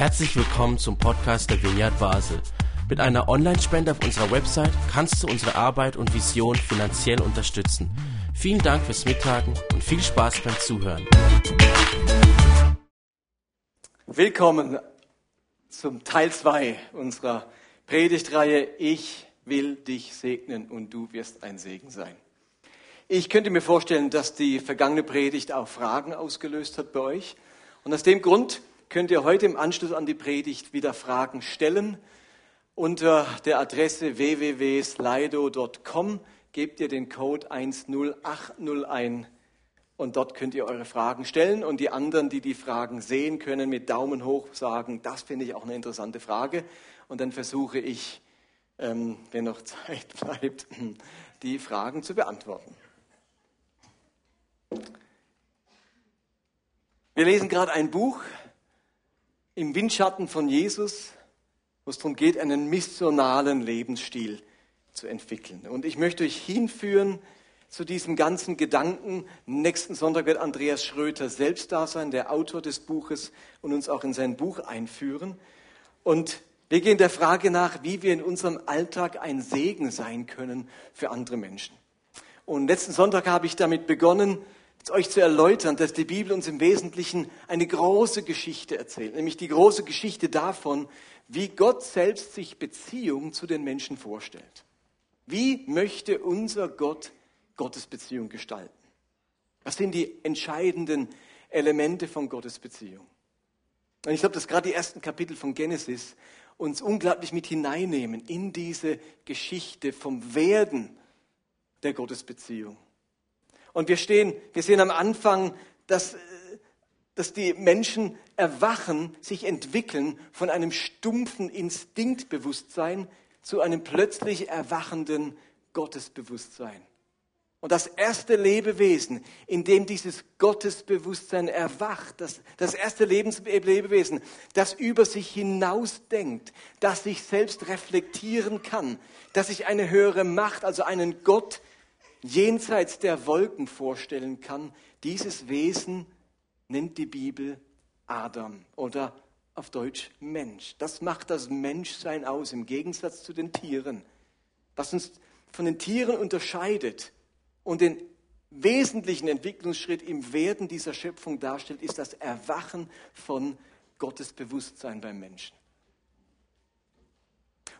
Herzlich willkommen zum Podcast der Vineyard Basel. Mit einer Online-Spende auf unserer Website kannst du unsere Arbeit und Vision finanziell unterstützen. Vielen Dank fürs Mittagen und viel Spaß beim Zuhören. Willkommen zum Teil 2 unserer Predigtreihe Ich will dich segnen und du wirst ein Segen sein. Ich könnte mir vorstellen, dass die vergangene Predigt auch Fragen ausgelöst hat bei euch. Und aus dem Grund könnt ihr heute im Anschluss an die Predigt wieder Fragen stellen. Unter der Adresse www.slido.com gebt ihr den Code 10801 ein und dort könnt ihr eure Fragen stellen und die anderen, die die Fragen sehen können, mit Daumen hoch sagen, das finde ich auch eine interessante Frage und dann versuche ich, ähm, wenn noch Zeit bleibt, die Fragen zu beantworten. Wir lesen gerade ein Buch, im Windschatten von Jesus, wo es darum geht, einen missionalen Lebensstil zu entwickeln. Und ich möchte euch hinführen zu diesem ganzen Gedanken. Nächsten Sonntag wird Andreas Schröter selbst da sein, der Autor des Buches, und uns auch in sein Buch einführen. Und wir gehen der Frage nach, wie wir in unserem Alltag ein Segen sein können für andere Menschen. Und letzten Sonntag habe ich damit begonnen, euch zu erläutern, dass die Bibel uns im Wesentlichen eine große Geschichte erzählt, nämlich die große Geschichte davon, wie Gott selbst sich Beziehung zu den Menschen vorstellt. Wie möchte unser Gott Gottes Beziehung gestalten? Was sind die entscheidenden Elemente von Gottes Beziehung? Und ich glaube, dass gerade die ersten Kapitel von Genesis uns unglaublich mit hineinnehmen in diese Geschichte vom Werden der Gottesbeziehung. Und wir stehen, wir sehen am Anfang, dass, dass die Menschen erwachen, sich entwickeln von einem stumpfen Instinktbewusstsein zu einem plötzlich erwachenden Gottesbewusstsein. Und das erste Lebewesen, in dem dieses Gottesbewusstsein erwacht, das, das erste Lebens Lebewesen, das über sich hinausdenkt, das sich selbst reflektieren kann, das sich eine höhere Macht, also einen Gott jenseits der Wolken vorstellen kann, dieses Wesen nennt die Bibel Adam oder auf Deutsch Mensch. Das macht das Menschsein aus im Gegensatz zu den Tieren. Was uns von den Tieren unterscheidet und den wesentlichen Entwicklungsschritt im Werden dieser Schöpfung darstellt, ist das Erwachen von Gottes Bewusstsein beim Menschen.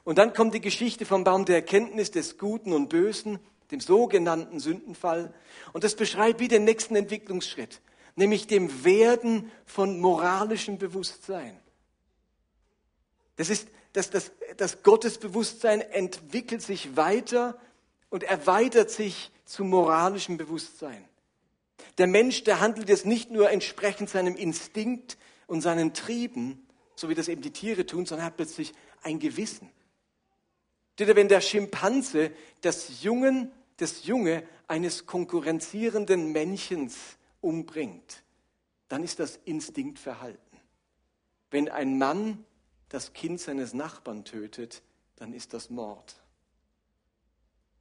Und dann kommt die Geschichte vom Baum der Erkenntnis des Guten und Bösen dem sogenannten Sündenfall. Und das beschreibt wie den nächsten Entwicklungsschritt, nämlich dem Werden von moralischem Bewusstsein. Das ist, dass das, das Gottesbewusstsein entwickelt sich weiter und erweitert sich zu moralischem Bewusstsein. Der Mensch, der handelt jetzt nicht nur entsprechend seinem Instinkt und seinen Trieben, so wie das eben die Tiere tun, sondern hat plötzlich ein Gewissen. Wenn der Schimpanse das Jungen das Junge eines konkurrenzierenden Männchens umbringt, dann ist das Instinktverhalten. Wenn ein Mann das Kind seines Nachbarn tötet, dann ist das Mord.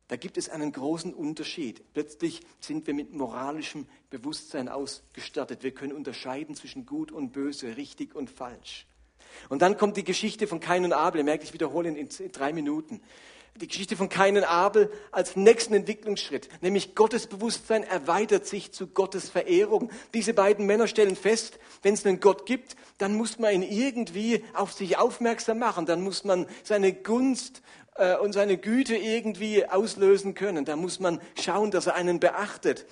Da gibt es einen großen Unterschied. Plötzlich sind wir mit moralischem Bewusstsein ausgestattet. Wir können unterscheiden zwischen gut und böse, richtig und falsch. Und dann kommt die Geschichte von Kain und Abel. Ihr merkt, ich wiederhole in drei Minuten die Geschichte von Kain und Abel als nächsten Entwicklungsschritt, nämlich Gottes Bewusstsein erweitert sich zu Gottes Verehrung. Diese beiden Männer stellen fest, wenn es einen Gott gibt, dann muss man ihn irgendwie auf sich aufmerksam machen, dann muss man seine Gunst äh, und seine Güte irgendwie auslösen können, dann muss man schauen, dass er einen beachtet.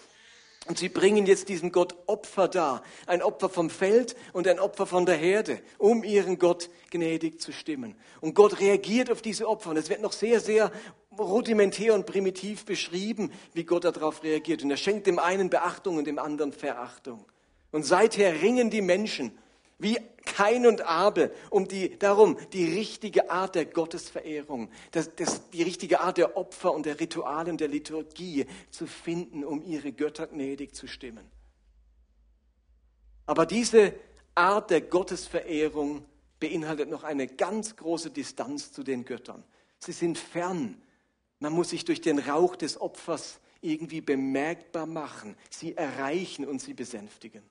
Und sie bringen jetzt diesem Gott Opfer dar. Ein Opfer vom Feld und ein Opfer von der Herde, um ihren Gott gnädig zu stimmen. Und Gott reagiert auf diese Opfer. Und es wird noch sehr, sehr rudimentär und primitiv beschrieben, wie Gott darauf reagiert. Und er schenkt dem einen Beachtung und dem anderen Verachtung. Und seither ringen die Menschen wie Kain und Abel, um die, darum die richtige Art der Gottesverehrung, das, das, die richtige Art der Opfer und der Rituale und der Liturgie zu finden, um ihre Götter gnädig zu stimmen. Aber diese Art der Gottesverehrung beinhaltet noch eine ganz große Distanz zu den Göttern. Sie sind fern. Man muss sich durch den Rauch des Opfers irgendwie bemerkbar machen, sie erreichen und sie besänftigen.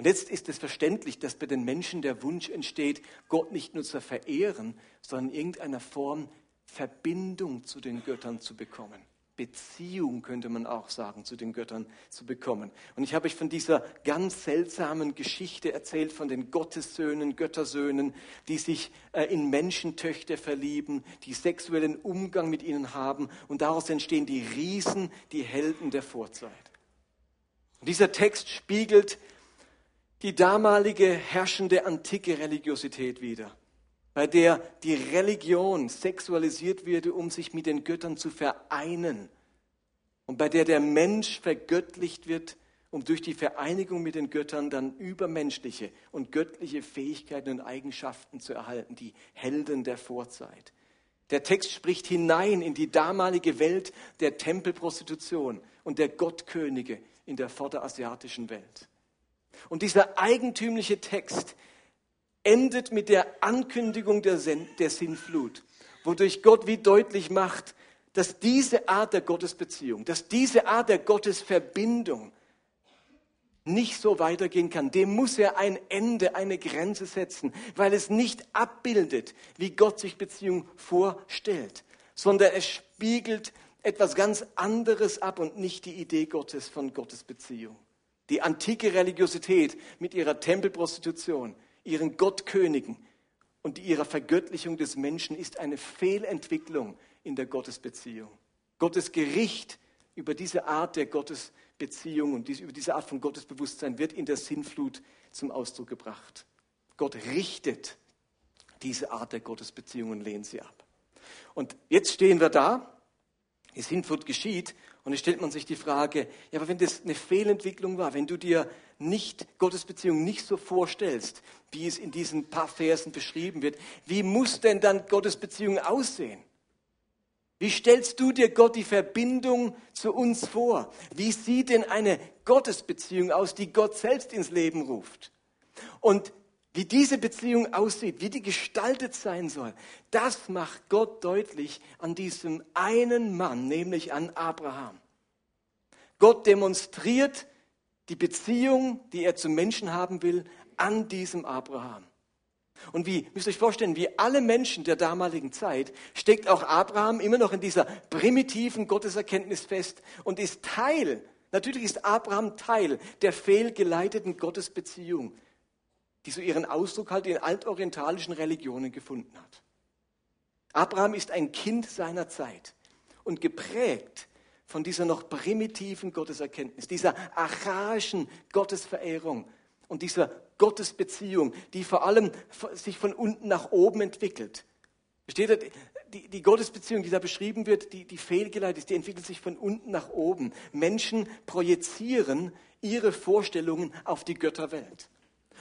Und jetzt ist es verständlich, dass bei den Menschen der Wunsch entsteht, Gott nicht nur zu verehren, sondern in irgendeiner Form Verbindung zu den Göttern zu bekommen. Beziehung, könnte man auch sagen, zu den Göttern zu bekommen. Und ich habe euch von dieser ganz seltsamen Geschichte erzählt, von den Gottessöhnen, Göttersöhnen, die sich äh, in Menschentöchter verlieben, die sexuellen Umgang mit ihnen haben. Und daraus entstehen die Riesen, die Helden der Vorzeit. Und dieser Text spiegelt die damalige herrschende antike Religiosität wider bei der die Religion sexualisiert wurde, um sich mit den Göttern zu vereinen und bei der der Mensch vergöttlicht wird, um durch die Vereinigung mit den Göttern dann übermenschliche und göttliche Fähigkeiten und Eigenschaften zu erhalten, die Helden der Vorzeit. Der Text spricht hinein in die damalige Welt der Tempelprostitution und der Gottkönige in der vorderasiatischen Welt. Und dieser eigentümliche Text endet mit der Ankündigung der, der Sinnflut, wodurch Gott wie deutlich macht, dass diese Art der Gottesbeziehung, dass diese Art der Gottesverbindung nicht so weitergehen kann. Dem muss er ein Ende, eine Grenze setzen, weil es nicht abbildet, wie Gott sich Beziehung vorstellt, sondern es spiegelt etwas ganz anderes ab und nicht die Idee Gottes von Gottes Beziehung. Die antike Religiosität mit ihrer Tempelprostitution ihren Gottkönigen und ihrer Vergöttlichung des Menschen ist eine Fehlentwicklung in der Gottesbeziehung. Gottes Gericht über diese Art der Gottesbeziehung und über diese Art von Gottesbewusstsein wird in der Sinnflut zum Ausdruck gebracht. Gott richtet diese Art der Gottesbeziehung und lehnt sie ab. Und jetzt stehen wir da, die Sinnflut geschieht und jetzt stellt man sich die Frage, ja, aber wenn das eine Fehlentwicklung war, wenn du dir nicht Gottes Beziehung nicht so vorstellst, wie es in diesen paar Versen beschrieben wird, wie muss denn dann Gottes Beziehung aussehen? Wie stellst du dir Gott die Verbindung zu uns vor? Wie sieht denn eine Gottesbeziehung aus, die Gott selbst ins Leben ruft? Und wie diese Beziehung aussieht, wie die gestaltet sein soll, das macht Gott deutlich an diesem einen Mann, nämlich an Abraham. Gott demonstriert die Beziehung, die er zum Menschen haben will, an diesem Abraham. Und wie, müsst ihr euch vorstellen, wie alle Menschen der damaligen Zeit steckt auch Abraham immer noch in dieser primitiven Gotteserkenntnis fest und ist Teil, natürlich ist Abraham Teil der fehlgeleiteten Gottesbeziehung, die so ihren Ausdruck halt in altorientalischen Religionen gefunden hat. Abraham ist ein Kind seiner Zeit und geprägt von dieser noch primitiven Gotteserkenntnis, dieser archaischen Gottesverehrung und dieser Gottesbeziehung, die vor allem sich von unten nach oben entwickelt. Versteht? Die, die Gottesbeziehung, die da beschrieben wird, die, die fehlgeleitet ist, die entwickelt sich von unten nach oben. Menschen projizieren ihre Vorstellungen auf die Götterwelt.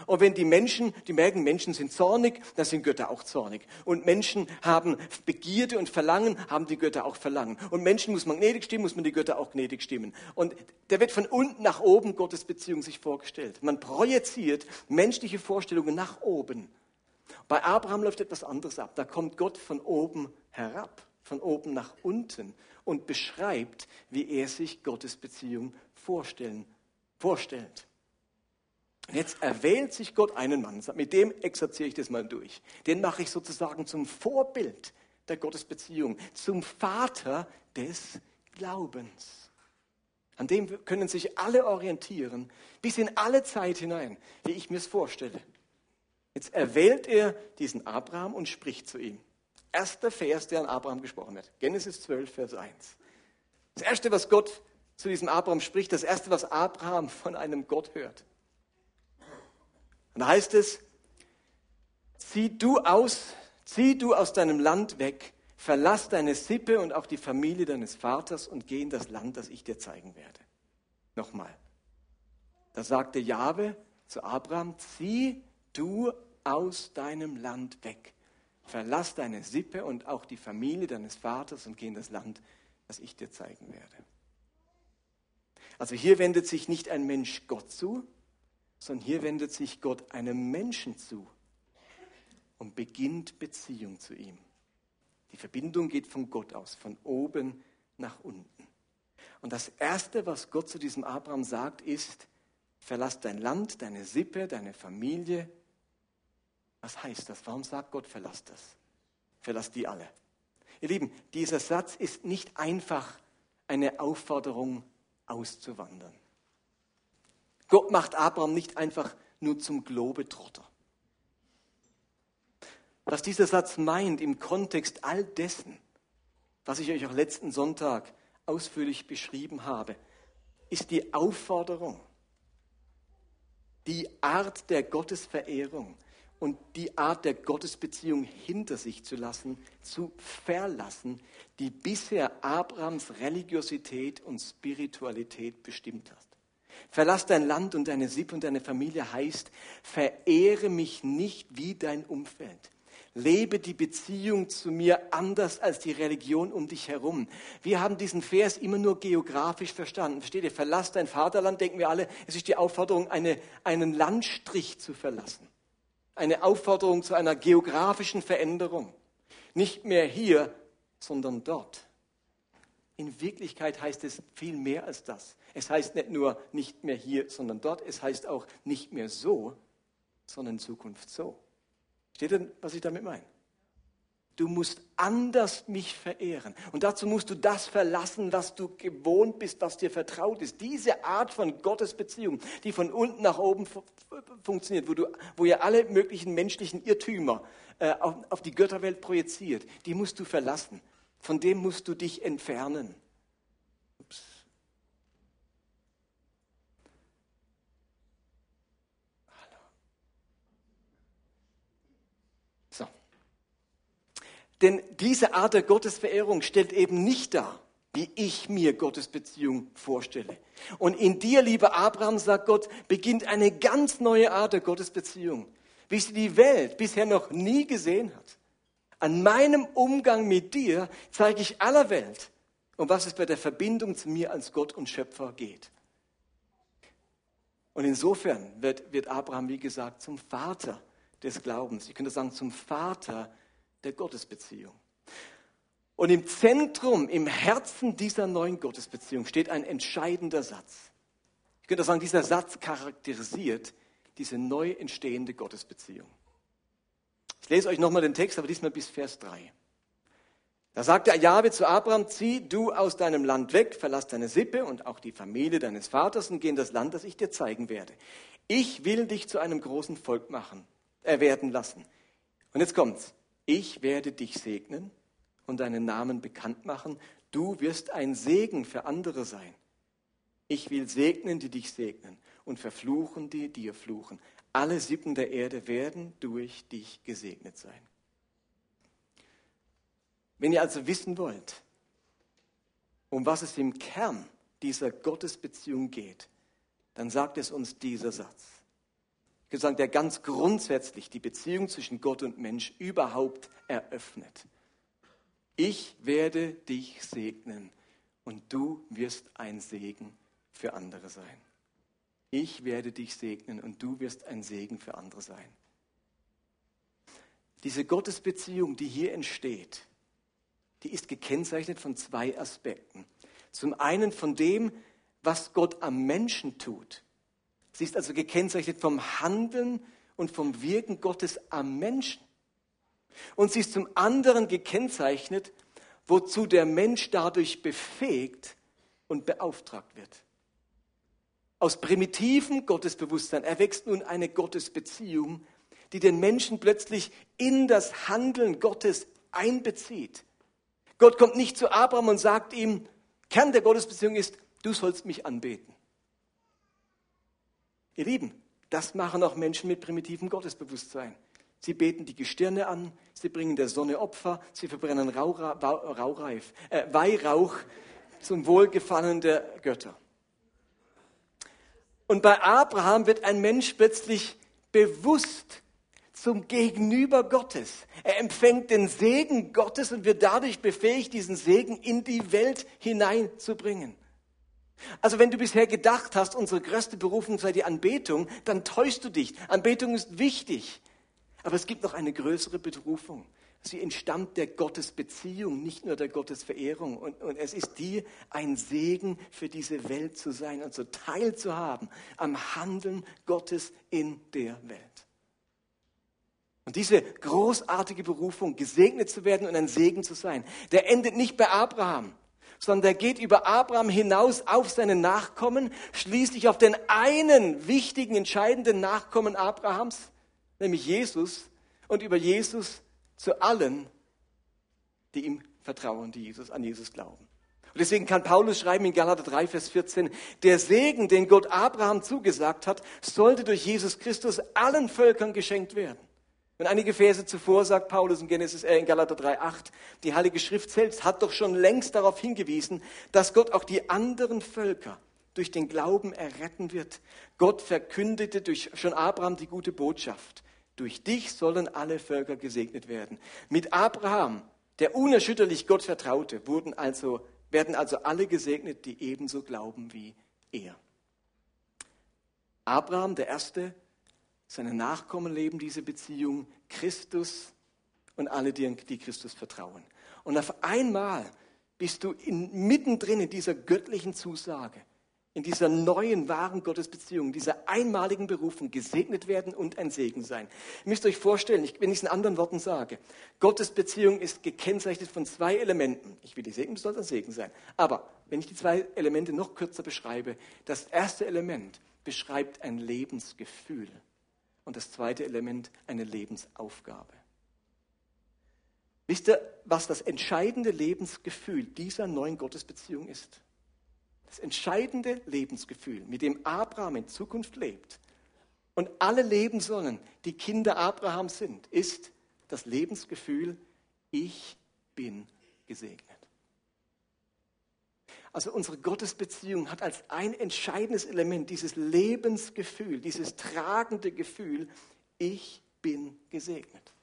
Und wenn die Menschen, die merken, Menschen sind zornig, dann sind Götter auch zornig. Und Menschen haben Begierde und Verlangen, haben die Götter auch Verlangen. Und Menschen muss man gnädig stimmen, muss man die Götter auch gnädig stimmen. Und da wird von unten nach oben Gottes Beziehung sich vorgestellt. Man projiziert menschliche Vorstellungen nach oben. Bei Abraham läuft etwas anderes ab. Da kommt Gott von oben herab, von oben nach unten und beschreibt, wie er sich Gottes Beziehung vorstellen, vorstellt. Und jetzt erwählt sich Gott einen Mann, mit dem exerziere ich das mal durch. Den mache ich sozusagen zum Vorbild der Gottesbeziehung, zum Vater des Glaubens. An dem können sich alle orientieren, bis in alle Zeit hinein, wie ich mir es vorstelle. Jetzt erwählt er diesen Abraham und spricht zu ihm. Erster Vers, der an Abraham gesprochen wird. Genesis 12, Vers 1. Das erste, was Gott zu diesem Abraham spricht, das erste, was Abraham von einem Gott hört. Und da heißt es, zieh du aus, zieh du aus deinem Land weg, verlass deine Sippe und auch die Familie deines Vaters und geh in das Land, das ich dir zeigen werde. Nochmal. Da sagte Jahwe zu Abraham, zieh du aus deinem Land weg. Verlass deine Sippe und auch die Familie deines Vaters und geh in das Land, das ich dir zeigen werde. Also hier wendet sich nicht ein Mensch Gott zu, sondern hier wendet sich Gott einem Menschen zu und beginnt Beziehung zu ihm. Die Verbindung geht von Gott aus, von oben nach unten. Und das Erste, was Gott zu diesem Abraham sagt, ist, verlass dein Land, deine Sippe, deine Familie. Was heißt das? Warum sagt Gott, verlass das? Verlass die alle. Ihr Lieben, dieser Satz ist nicht einfach eine Aufforderung auszuwandern. Gott macht Abraham nicht einfach nur zum Globetrotter. Was dieser Satz meint im Kontext all dessen, was ich euch auch letzten Sonntag ausführlich beschrieben habe, ist die Aufforderung, die Art der Gottesverehrung und die Art der Gottesbeziehung hinter sich zu lassen, zu verlassen, die bisher Abrahams Religiosität und Spiritualität bestimmt hat. Verlass dein Land und deine Sippe und deine Familie heißt, verehre mich nicht wie dein Umfeld. Lebe die Beziehung zu mir anders als die Religion um dich herum. Wir haben diesen Vers immer nur geografisch verstanden. Versteht ihr? Verlass dein Vaterland, denken wir alle. Es ist die Aufforderung, eine, einen Landstrich zu verlassen. Eine Aufforderung zu einer geografischen Veränderung. Nicht mehr hier, sondern dort. In Wirklichkeit heißt es viel mehr als das. Es heißt nicht nur nicht mehr hier, sondern dort. Es heißt auch nicht mehr so, sondern in Zukunft so. Steht denn, was ich damit meine? Du musst anders mich verehren. Und dazu musst du das verlassen, was du gewohnt bist, was dir vertraut ist. Diese Art von Gottesbeziehung, die von unten nach oben funktioniert, wo, du, wo ihr alle möglichen menschlichen Irrtümer äh, auf, auf die Götterwelt projiziert, die musst du verlassen. Von dem musst du dich entfernen. Ups. So. Denn diese Art der Gottesverehrung stellt eben nicht dar, wie ich mir Gottes Beziehung vorstelle. Und in dir, lieber Abraham, sagt Gott, beginnt eine ganz neue Art der Gottesbeziehung, wie sie die Welt bisher noch nie gesehen hat. An meinem Umgang mit dir zeige ich aller Welt, um was es bei der Verbindung zu mir als Gott und Schöpfer geht. Und insofern wird, wird Abraham, wie gesagt, zum Vater des Glaubens. Ich könnte sagen, zum Vater der Gottesbeziehung. Und im Zentrum, im Herzen dieser neuen Gottesbeziehung steht ein entscheidender Satz. Ich könnte sagen, dieser Satz charakterisiert diese neu entstehende Gottesbeziehung. Ich lese euch nochmal den Text, aber diesmal bis Vers 3. Da sagt der Jahwe zu Abraham, zieh du aus deinem Land weg, verlass deine Sippe und auch die Familie deines Vaters und geh in das Land, das ich dir zeigen werde. Ich will dich zu einem großen Volk machen, äh, werden lassen. Und jetzt kommt's. Ich werde dich segnen und deinen Namen bekannt machen. Du wirst ein Segen für andere sein. Ich will segnen, die dich segnen und verfluchen, die dir fluchen. Alle Sippen der Erde werden durch dich gesegnet sein. Wenn ihr also wissen wollt, um was es im Kern dieser Gottesbeziehung geht, dann sagt es uns dieser Satz. Ich würde sagen, der ganz grundsätzlich die Beziehung zwischen Gott und Mensch überhaupt eröffnet. Ich werde dich segnen und du wirst ein Segen für andere sein ich werde dich segnen und du wirst ein Segen für andere sein. Diese Gottesbeziehung, die hier entsteht, die ist gekennzeichnet von zwei Aspekten. Zum einen von dem, was Gott am Menschen tut. Sie ist also gekennzeichnet vom Handeln und vom Wirken Gottes am Menschen. Und sie ist zum anderen gekennzeichnet, wozu der Mensch dadurch befähigt und beauftragt wird. Aus primitivem Gottesbewusstsein erwächst nun eine Gottesbeziehung, die den Menschen plötzlich in das Handeln Gottes einbezieht. Gott kommt nicht zu Abraham und sagt ihm, Kern der Gottesbeziehung ist, du sollst mich anbeten. Ihr Lieben, das machen auch Menschen mit primitivem Gottesbewusstsein. Sie beten die Gestirne an, sie bringen der Sonne Opfer, sie verbrennen Raureif, äh, Weihrauch zum Wohlgefallen der Götter. Und bei Abraham wird ein Mensch plötzlich bewusst zum Gegenüber Gottes. Er empfängt den Segen Gottes und wird dadurch befähigt, diesen Segen in die Welt hineinzubringen. Also wenn du bisher gedacht hast, unsere größte Berufung sei die Anbetung, dann täuschst du dich. Anbetung ist wichtig. Aber es gibt noch eine größere Berufung. Sie entstammt der Gottesbeziehung, nicht nur der Gottesverehrung. Und, und es ist die, ein Segen für diese Welt zu sein und so teilzuhaben am Handeln Gottes in der Welt. Und diese großartige Berufung, gesegnet zu werden und ein Segen zu sein, der endet nicht bei Abraham, sondern der geht über Abraham hinaus auf seine Nachkommen, schließlich auf den einen wichtigen, entscheidenden Nachkommen Abrahams, nämlich Jesus, und über Jesus zu allen, die ihm vertrauen, die Jesus, an Jesus glauben. Und deswegen kann Paulus schreiben in Galater 3, Vers 14, der Segen, den Gott Abraham zugesagt hat, sollte durch Jesus Christus allen Völkern geschenkt werden. Und einige Verse zuvor sagt Paulus in, Genesis, äh, in Galater 3, 8, die Heilige Schrift selbst hat doch schon längst darauf hingewiesen, dass Gott auch die anderen Völker durch den Glauben erretten wird. Gott verkündete durch schon Abraham die gute Botschaft. Durch dich sollen alle Völker gesegnet werden. Mit Abraham, der unerschütterlich Gott vertraute, wurden also, werden also alle gesegnet, die ebenso glauben wie er. Abraham, der Erste, seine Nachkommen leben diese Beziehung, Christus und alle, die, die Christus vertrauen. Und auf einmal bist du in, mittendrin in dieser göttlichen Zusage in dieser neuen, wahren Gottesbeziehung, dieser einmaligen Berufung gesegnet werden und ein Segen sein. Ihr müsst euch vorstellen, wenn ich es in anderen Worten sage, Gottesbeziehung ist gekennzeichnet von zwei Elementen. Ich will die Segen, soll ein Segen sein. Aber wenn ich die zwei Elemente noch kürzer beschreibe, das erste Element beschreibt ein Lebensgefühl und das zweite Element eine Lebensaufgabe. Wisst ihr, was das entscheidende Lebensgefühl dieser neuen Gottesbeziehung ist? Das entscheidende Lebensgefühl, mit dem Abraham in Zukunft lebt und alle leben die Kinder Abrahams sind, ist das Lebensgefühl, ich bin gesegnet. Also unsere Gottesbeziehung hat als ein entscheidendes Element dieses Lebensgefühl, dieses tragende Gefühl, ich bin gesegnet.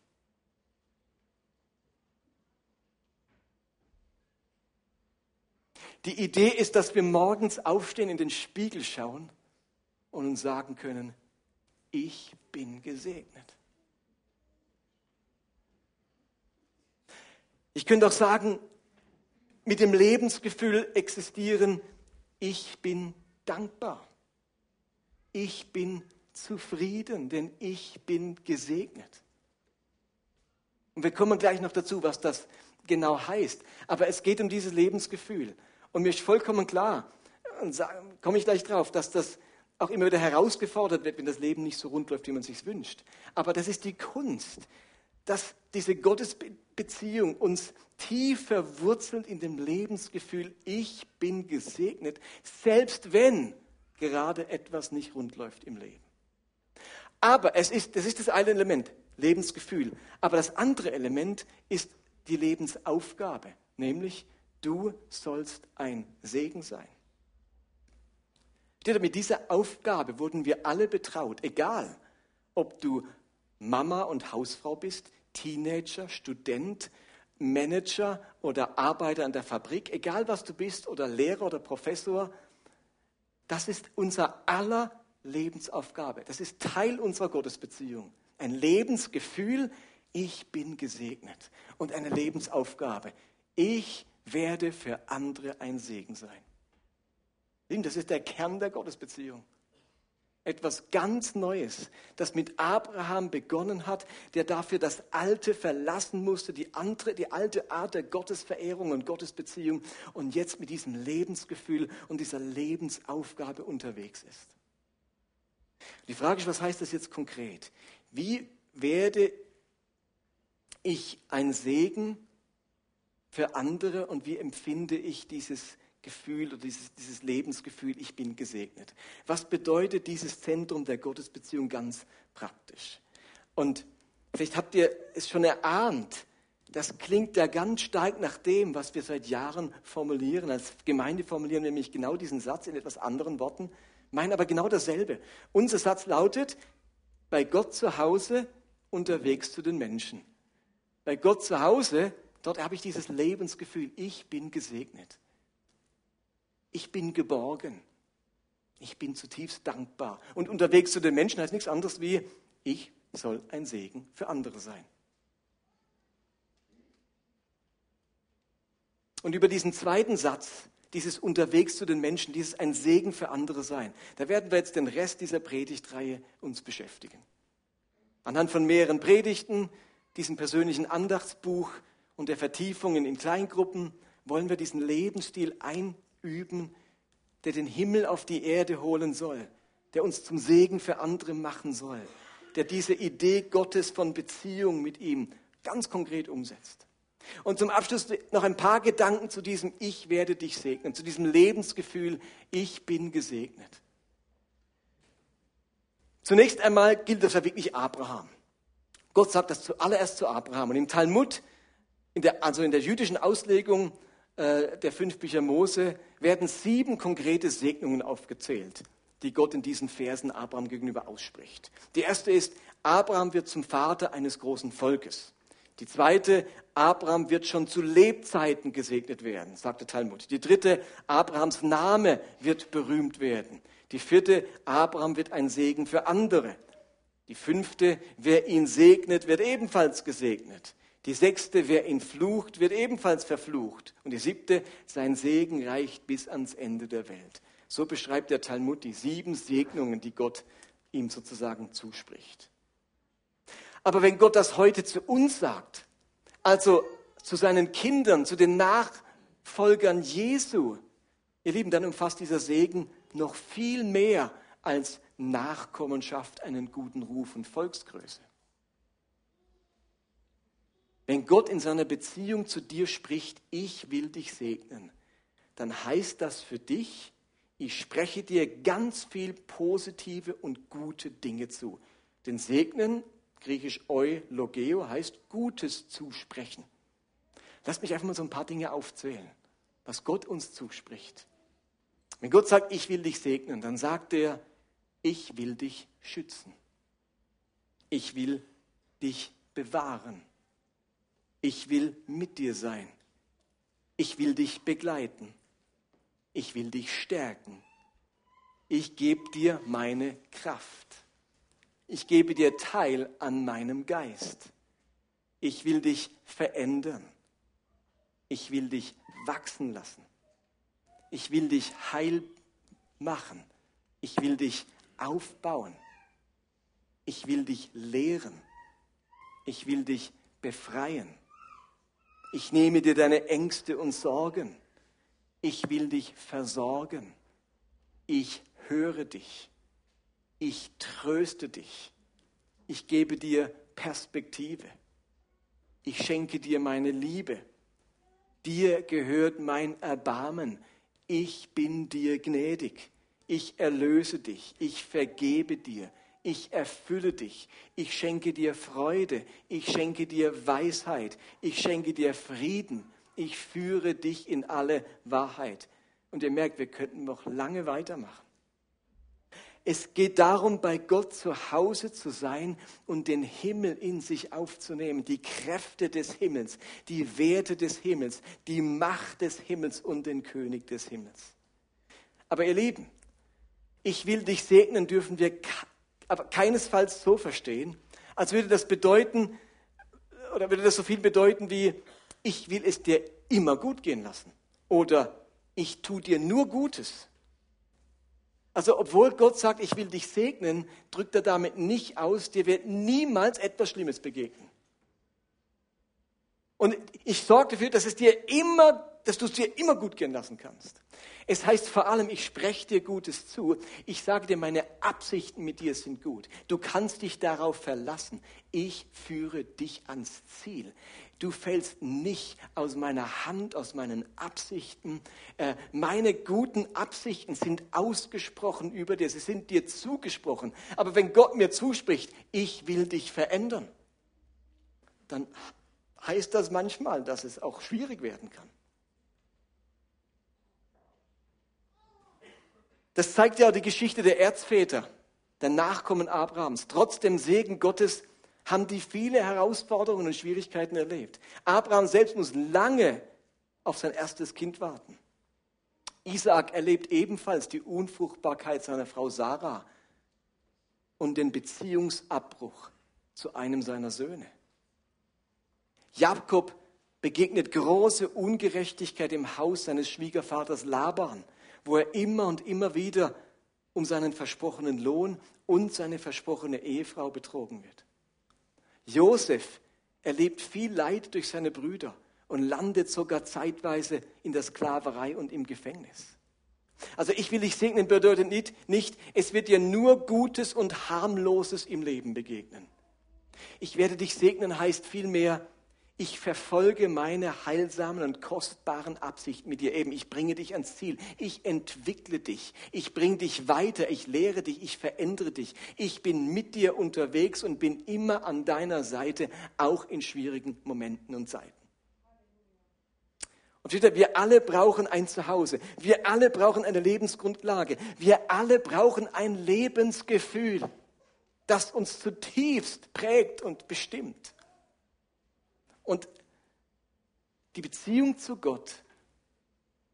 Die Idee ist, dass wir morgens aufstehen, in den Spiegel schauen und uns sagen können, ich bin gesegnet. Ich könnte auch sagen, mit dem Lebensgefühl existieren, ich bin dankbar. Ich bin zufrieden, denn ich bin gesegnet. Und wir kommen gleich noch dazu, was das genau heißt. Aber es geht um dieses Lebensgefühl. Und mir ist vollkommen klar, und komme ich gleich drauf, dass das auch immer wieder herausgefordert wird, wenn das Leben nicht so rund läuft, wie man sich wünscht. Aber das ist die Kunst, dass diese Gottesbeziehung uns tief verwurzelt in dem Lebensgefühl, ich bin gesegnet, selbst wenn gerade etwas nicht rund läuft im Leben. Aber es ist, das ist das eine Element, Lebensgefühl. Aber das andere Element ist die Lebensaufgabe, nämlich Du sollst ein Segen sein. Mit dieser Aufgabe wurden wir alle betraut, egal ob du Mama und Hausfrau bist, Teenager, Student, Manager oder Arbeiter an der Fabrik, egal was du bist oder Lehrer oder Professor, das ist unser aller Lebensaufgabe. Das ist Teil unserer Gottesbeziehung. Ein Lebensgefühl, ich bin gesegnet. Und eine Lebensaufgabe, ich werde für andere ein Segen sein. Das ist der Kern der Gottesbeziehung. Etwas ganz Neues, das mit Abraham begonnen hat, der dafür das Alte verlassen musste, die, andere, die alte Art der Gottesverehrung und Gottesbeziehung und jetzt mit diesem Lebensgefühl und dieser Lebensaufgabe unterwegs ist. Die Frage ist, was heißt das jetzt konkret? Wie werde ich ein Segen für andere und wie empfinde ich dieses Gefühl oder dieses, dieses Lebensgefühl, ich bin gesegnet. Was bedeutet dieses Zentrum der Gottesbeziehung ganz praktisch? Und vielleicht habt ihr es schon erahnt, das klingt ja ganz stark nach dem, was wir seit Jahren formulieren. Als Gemeinde formulieren wir nämlich genau diesen Satz in etwas anderen Worten, meinen aber genau dasselbe. Unser Satz lautet, bei Gott zu Hause unterwegs zu den Menschen. Bei Gott zu Hause Dort habe ich dieses Lebensgefühl, ich bin gesegnet. Ich bin geborgen. Ich bin zutiefst dankbar. Und unterwegs zu den Menschen heißt nichts anderes wie, ich soll ein Segen für andere sein. Und über diesen zweiten Satz, dieses unterwegs zu den Menschen, dieses ein Segen für andere sein, da werden wir jetzt den Rest dieser Predigtreihe uns beschäftigen. Anhand von mehreren Predigten, diesem persönlichen Andachtsbuch und der Vertiefungen in Kleingruppen wollen wir diesen Lebensstil einüben, der den Himmel auf die Erde holen soll, der uns zum Segen für andere machen soll, der diese Idee Gottes von Beziehung mit ihm ganz konkret umsetzt. Und zum Abschluss noch ein paar Gedanken zu diesem Ich werde dich segnen, zu diesem Lebensgefühl, ich bin gesegnet. Zunächst einmal gilt das ja wirklich Abraham. Gott sagt das zuallererst zu Abraham. Und im Talmud, in der, also in der jüdischen Auslegung äh, der fünf Bücher Mose, werden sieben konkrete Segnungen aufgezählt, die Gott in diesen Versen Abraham gegenüber ausspricht. Die erste ist, Abraham wird zum Vater eines großen Volkes. Die zweite, Abraham wird schon zu Lebzeiten gesegnet werden, sagt der Talmud. Die dritte, Abrahams Name wird berühmt werden. Die vierte, Abraham wird ein Segen für andere. Die fünfte, wer ihn segnet, wird ebenfalls gesegnet. Die sechste, wer ihn flucht, wird ebenfalls verflucht. Und die siebte, sein Segen reicht bis ans Ende der Welt. So beschreibt der Talmud die sieben Segnungen, die Gott ihm sozusagen zuspricht. Aber wenn Gott das heute zu uns sagt, also zu seinen Kindern, zu den Nachfolgern Jesu, ihr Lieben, dann umfasst dieser Segen noch viel mehr als Nachkommenschaft, einen guten Ruf und Volksgröße. Wenn Gott in seiner Beziehung zu dir spricht, ich will dich segnen, dann heißt das für dich, ich spreche dir ganz viel positive und gute Dinge zu. Denn segnen griechisch eulogeo, heißt Gutes zusprechen. Lass mich einfach mal so ein paar Dinge aufzählen, was Gott uns zuspricht. Wenn Gott sagt, ich will dich segnen, dann sagt er, ich will dich schützen. Ich will dich bewahren. Ich will mit dir sein. Ich will dich begleiten. Ich will dich stärken. Ich gebe dir meine Kraft. Ich gebe dir Teil an meinem Geist. Ich will dich verändern. Ich will dich wachsen lassen. Ich will dich heil machen. Ich will dich aufbauen. Ich will dich lehren. Ich will dich befreien. Ich nehme dir deine Ängste und Sorgen. Ich will dich versorgen. Ich höre dich. Ich tröste dich. Ich gebe dir Perspektive. Ich schenke dir meine Liebe. Dir gehört mein Erbarmen. Ich bin dir gnädig. Ich erlöse dich. Ich vergebe dir. Ich erfülle dich. Ich schenke dir Freude. Ich schenke dir Weisheit. Ich schenke dir Frieden. Ich führe dich in alle Wahrheit. Und ihr merkt, wir könnten noch lange weitermachen. Es geht darum, bei Gott zu Hause zu sein und den Himmel in sich aufzunehmen, die Kräfte des Himmels, die Werte des Himmels, die Macht des Himmels und den König des Himmels. Aber ihr Lieben, ich will dich segnen, dürfen wir aber keinesfalls so verstehen, als würde das bedeuten, oder würde das so viel bedeuten wie, ich will es dir immer gut gehen lassen oder ich tue dir nur Gutes. Also obwohl Gott sagt, ich will dich segnen, drückt er damit nicht aus, dir wird niemals etwas Schlimmes begegnen. Und ich sorge dafür, dass es dir immer, dass du es dir immer gut gehen lassen kannst. Es heißt vor allem, ich spreche dir Gutes zu. Ich sage dir, meine Absichten mit dir sind gut. Du kannst dich darauf verlassen. Ich führe dich ans Ziel. Du fällst nicht aus meiner Hand, aus meinen Absichten. Äh, meine guten Absichten sind ausgesprochen über dir. Sie sind dir zugesprochen. Aber wenn Gott mir zuspricht, ich will dich verändern, dann heißt das manchmal, dass es auch schwierig werden kann. Das zeigt ja die Geschichte der Erzväter, der Nachkommen Abrahams. Trotz dem Segen Gottes haben die viele Herausforderungen und Schwierigkeiten erlebt. Abraham selbst muss lange auf sein erstes Kind warten. Isaak erlebt ebenfalls die Unfruchtbarkeit seiner Frau Sarah und den Beziehungsabbruch zu einem seiner Söhne. Jakob begegnet große Ungerechtigkeit im Haus seines Schwiegervaters Laban, wo er immer und immer wieder um seinen versprochenen Lohn und seine versprochene Ehefrau betrogen wird. Josef erlebt viel Leid durch seine Brüder und landet sogar zeitweise in der Sklaverei und im Gefängnis. Also ich will dich segnen bedeutet nicht, nicht, es wird dir nur Gutes und Harmloses im Leben begegnen. Ich werde dich segnen heißt vielmehr, ich verfolge meine heilsamen und kostbaren Absichten mit dir. Eben, ich bringe dich ans Ziel. Ich entwickle dich. Ich bringe dich weiter. Ich lehre dich. Ich verändere dich. Ich bin mit dir unterwegs und bin immer an deiner Seite, auch in schwierigen Momenten und Zeiten. Und steht wir alle brauchen ein Zuhause. Wir alle brauchen eine Lebensgrundlage. Wir alle brauchen ein Lebensgefühl, das uns zutiefst prägt und bestimmt. Und die Beziehung zu Gott,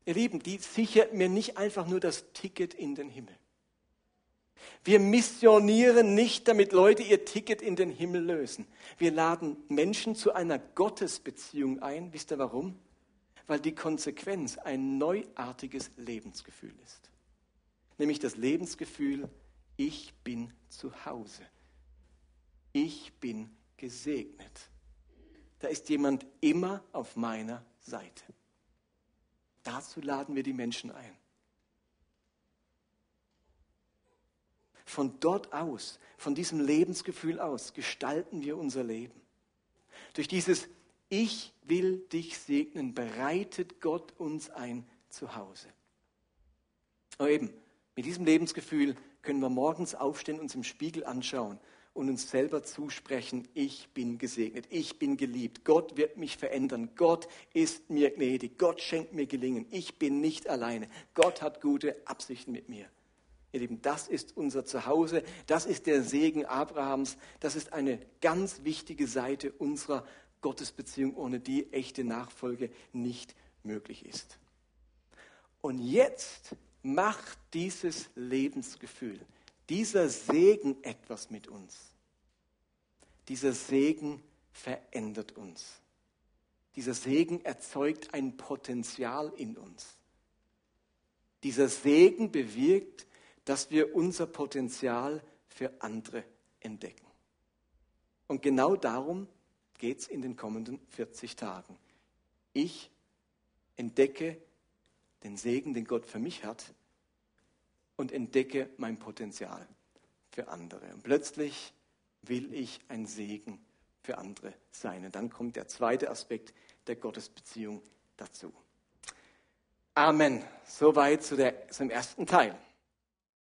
ihr Lieben, die sichert mir nicht einfach nur das Ticket in den Himmel. Wir missionieren nicht, damit Leute ihr Ticket in den Himmel lösen. Wir laden Menschen zu einer Gottesbeziehung ein. Wisst ihr warum? Weil die Konsequenz ein neuartiges Lebensgefühl ist. Nämlich das Lebensgefühl, ich bin zu Hause. Ich bin gesegnet da ist jemand immer auf meiner Seite. Dazu laden wir die Menschen ein. Von dort aus, von diesem Lebensgefühl aus, gestalten wir unser Leben. Durch dieses Ich will dich segnen, bereitet Gott uns ein Zuhause. Aber eben, mit diesem Lebensgefühl können wir morgens aufstehen, uns im Spiegel anschauen und uns selber zusprechen, ich bin gesegnet, ich bin geliebt, Gott wird mich verändern, Gott ist mir gnädig, Gott schenkt mir Gelingen, ich bin nicht alleine, Gott hat gute Absichten mit mir. Ihr Lieben, das ist unser Zuhause, das ist der Segen Abrahams, das ist eine ganz wichtige Seite unserer Gottesbeziehung, ohne die echte Nachfolge nicht möglich ist. Und jetzt macht dieses Lebensgefühl, dieser Segen etwas mit uns. Dieser Segen verändert uns. Dieser Segen erzeugt ein Potenzial in uns. Dieser Segen bewirkt, dass wir unser Potenzial für andere entdecken. Und genau darum geht es in den kommenden 40 Tagen. Ich entdecke den Segen, den Gott für mich hat und entdecke mein Potenzial für andere. Und plötzlich will ich ein Segen für andere sein. Und dann kommt der zweite Aspekt der Gottesbeziehung dazu. Amen. Soweit zu der, zum ersten Teil.